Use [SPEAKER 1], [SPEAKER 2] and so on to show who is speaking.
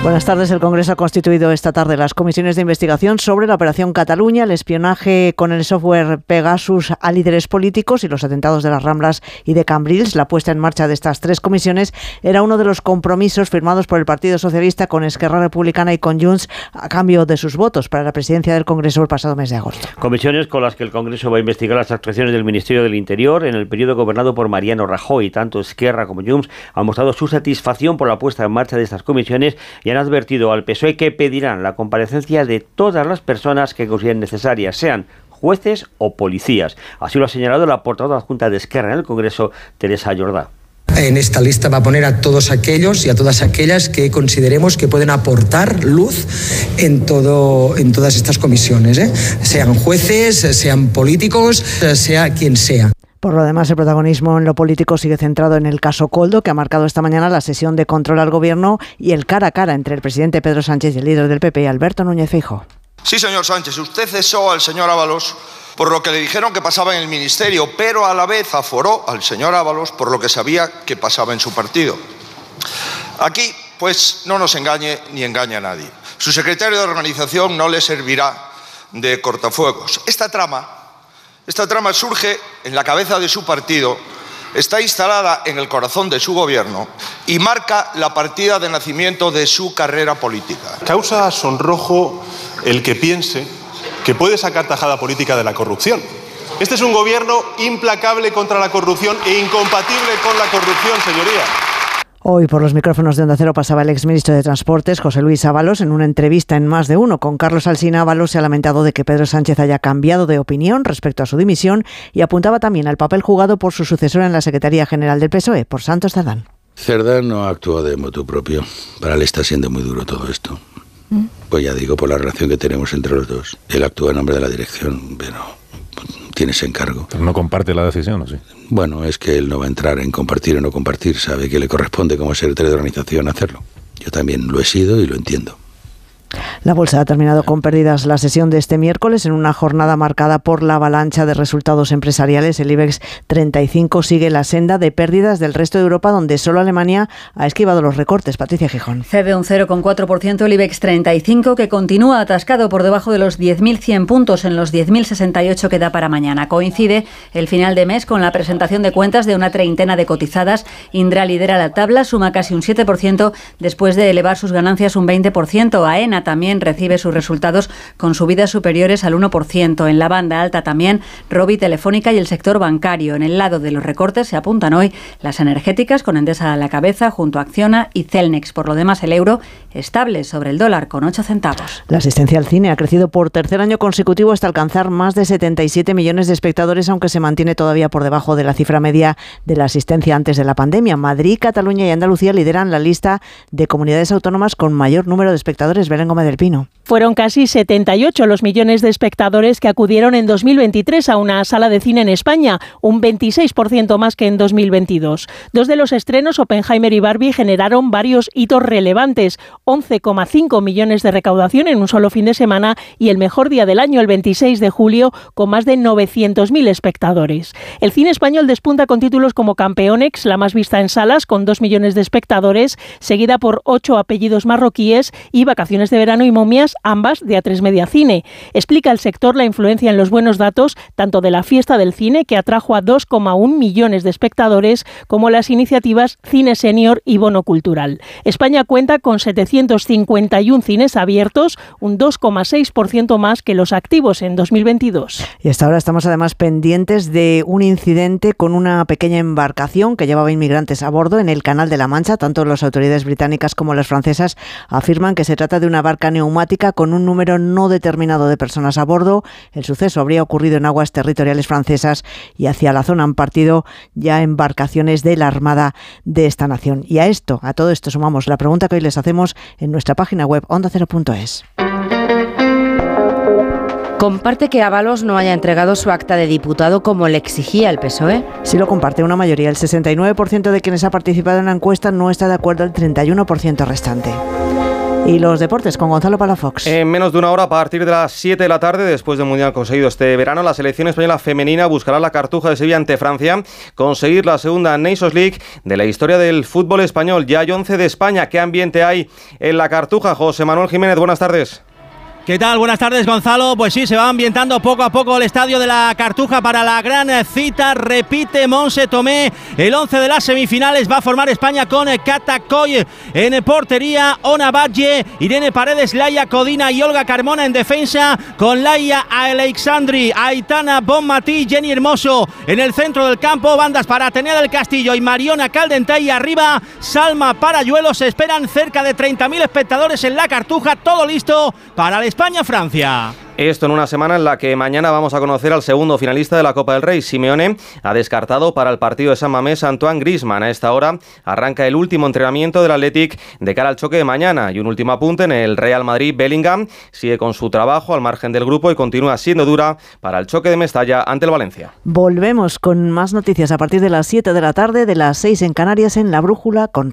[SPEAKER 1] Buenas tardes. El Congreso ha constituido esta tarde las comisiones de investigación sobre la Operación Cataluña, el espionaje con el software Pegasus a líderes políticos y los atentados de las Ramblas y de Cambrils. La puesta en marcha de estas tres comisiones era uno de los compromisos firmados por el Partido Socialista con Esquerra Republicana y con Junts a cambio de sus votos para la presidencia del Congreso el pasado mes de agosto.
[SPEAKER 2] Comisiones con las que el Congreso va a investigar las actuaciones del Ministerio del Interior en el periodo gobernado por Mariano Rajoy. Tanto Esquerra como Junts han mostrado su satisfacción por la puesta en marcha de estas comisiones han advertido al PSOE que pedirán la comparecencia de todas las personas que consideren necesarias, sean jueces o policías. Así lo ha señalado la portavoz adjunta de Esquerra en el Congreso, Teresa Jordá.
[SPEAKER 3] En esta lista va a poner a todos aquellos y a todas aquellas que consideremos que pueden aportar luz en, todo, en todas estas comisiones, ¿eh? sean jueces, sean políticos, sea quien sea.
[SPEAKER 1] Por lo demás, el protagonismo en lo político sigue centrado en el caso Coldo, que ha marcado esta mañana la sesión de control al gobierno y el cara a cara entre el presidente Pedro Sánchez y el líder del PP, Alberto Núñez Fijo.
[SPEAKER 4] Sí, señor Sánchez, usted cesó al señor Ábalos por lo que le dijeron que pasaba en el ministerio, pero a la vez aforó al señor Ábalos por lo que sabía que pasaba en su partido. Aquí, pues, no nos engañe ni engañe a nadie. Su secretario de organización no le servirá de cortafuegos. Esta trama esta trama surge en la cabeza de su partido, está instalada en el corazón de su gobierno y marca la partida de nacimiento de su carrera política.
[SPEAKER 5] Causa sonrojo el que piense que puede sacar tajada política de la corrupción. Este es un gobierno implacable contra la corrupción e incompatible con la corrupción, señoría.
[SPEAKER 1] Hoy por los micrófonos de Onda Cero pasaba el exministro de Transportes, José Luis Ábalos, en una entrevista en Más de Uno con Carlos Alsina. Ábalos se ha lamentado de que Pedro Sánchez haya cambiado de opinión respecto a su dimisión y apuntaba también al papel jugado por su sucesor en la Secretaría General del PSOE, por Santos Cerdán.
[SPEAKER 6] Cerdán no actúa de motu propio. Para él está siendo muy duro todo esto. ¿Mm? Pues ya digo, por la relación que tenemos entre los dos. Él actúa en nombre de la dirección, pero tiene ese encargo.
[SPEAKER 7] Pero no comparte la decisión, ¿o sí?
[SPEAKER 6] Bueno, es que él no va a entrar en compartir o no compartir, sabe que le corresponde como secretario de organización hacerlo. Yo también lo he sido y lo entiendo.
[SPEAKER 1] La bolsa ha terminado con pérdidas la sesión de este miércoles en una jornada marcada por la avalancha de resultados empresariales. El IBEX 35 sigue la senda de pérdidas del resto de Europa, donde solo Alemania ha esquivado los recortes. Patricia Gijón.
[SPEAKER 8] Cede un 0,4% el IBEX 35, que continúa atascado por debajo de los 10.100 puntos en los 10.068 que da para mañana. Coincide el final de mes con la presentación de cuentas de una treintena de cotizadas. Indra lidera la tabla, suma casi un 7% después de elevar sus ganancias un 20%. AENA también recibe sus resultados con subidas superiores al 1%. En la banda alta también Robi, Telefónica y el sector bancario. En el lado de los recortes se apuntan hoy las energéticas con Endesa a la cabeza junto a Acciona y Celnex. Por lo demás, el euro estable sobre el dólar con 8 centavos.
[SPEAKER 1] La asistencia al cine ha crecido por tercer año consecutivo hasta alcanzar más de 77 millones de espectadores, aunque se mantiene todavía por debajo de la cifra media de la asistencia antes de la pandemia. Madrid, Cataluña y Andalucía lideran la lista de comunidades autónomas con mayor número de espectadores. Belén Pino.
[SPEAKER 9] Fueron casi 78 los millones de espectadores que acudieron en 2023 a una sala de cine en España, un 26% más que en 2022. Dos de los estrenos, Oppenheimer y Barbie, generaron varios hitos relevantes, 11,5 millones de recaudación en un solo fin de semana y el mejor día del año, el 26 de julio, con más de 900.000 espectadores. El cine español despunta con títulos como Campeonex, la más vista en salas, con 2 millones de espectadores, seguida por ocho apellidos marroquíes y Vacaciones de verano y momias ambas de A3 Media Cine. Explica el sector la influencia en los buenos datos tanto de la fiesta del cine, que atrajo a 2,1 millones de espectadores, como las iniciativas Cine Senior y Bono Cultural. España cuenta con 751 cines abiertos, un 2,6% más que los activos en 2022.
[SPEAKER 1] Y hasta ahora estamos además pendientes de un incidente con una pequeña embarcación que llevaba inmigrantes a bordo en el Canal de la Mancha. Tanto las autoridades británicas como las francesas afirman que se trata de una barca neumática con un número no determinado de personas a bordo. El suceso habría ocurrido en aguas territoriales francesas y hacia la zona han partido ya embarcaciones de la Armada de esta nación. Y a esto, a todo esto sumamos la pregunta que hoy les hacemos en nuestra página web ondacero.es.
[SPEAKER 10] ¿Comparte que Ábalos no haya entregado su acta de diputado como le exigía el PSOE?
[SPEAKER 1] Sí lo comparte una mayoría. El 69% de quienes ha participado en la encuesta no está de acuerdo, el 31% restante. Y los deportes con Gonzalo Palafox.
[SPEAKER 7] En menos de una hora, a partir de las 7 de la tarde, después del Mundial conseguido este verano, la selección española femenina buscará la cartuja de Sevilla ante Francia, conseguir la segunda Nations League de la historia del fútbol español. Ya hay 11 de España. ¿Qué ambiente hay en la cartuja? José Manuel Jiménez, buenas tardes.
[SPEAKER 11] ¿Qué tal? Buenas tardes, Gonzalo. Pues sí, se va ambientando poco a poco el estadio de la Cartuja para la gran cita. Repite Monse Tomé. El 11 de las semifinales va a formar España con Cata Coy en portería, Ona Valle, Irene Paredes, Laia Codina y Olga Carmona en defensa, con Laia Alexandri, Aitana Bonmatí, Jenny Hermoso en el centro del campo. Bandas para Atenea del Castillo y Mariona Caldentay arriba. Salma Parayuelo. Se esperan cerca de 30.000 espectadores en la Cartuja. Todo listo para el España-Francia.
[SPEAKER 7] Esto en una semana en la que mañana vamos a conocer al segundo finalista de la Copa del Rey. Simeone ha descartado para el partido de San Mamés a Antoine Grisman. A esta hora arranca el último entrenamiento del Athletic de cara al choque de mañana. Y un último apunte en el Real Madrid. Bellingham sigue con su trabajo al margen del grupo y continúa siendo dura para el choque de Mestalla ante el Valencia.
[SPEAKER 1] Volvemos con más noticias a partir de las 7 de la tarde, de las 6 en Canarias en La Brújula con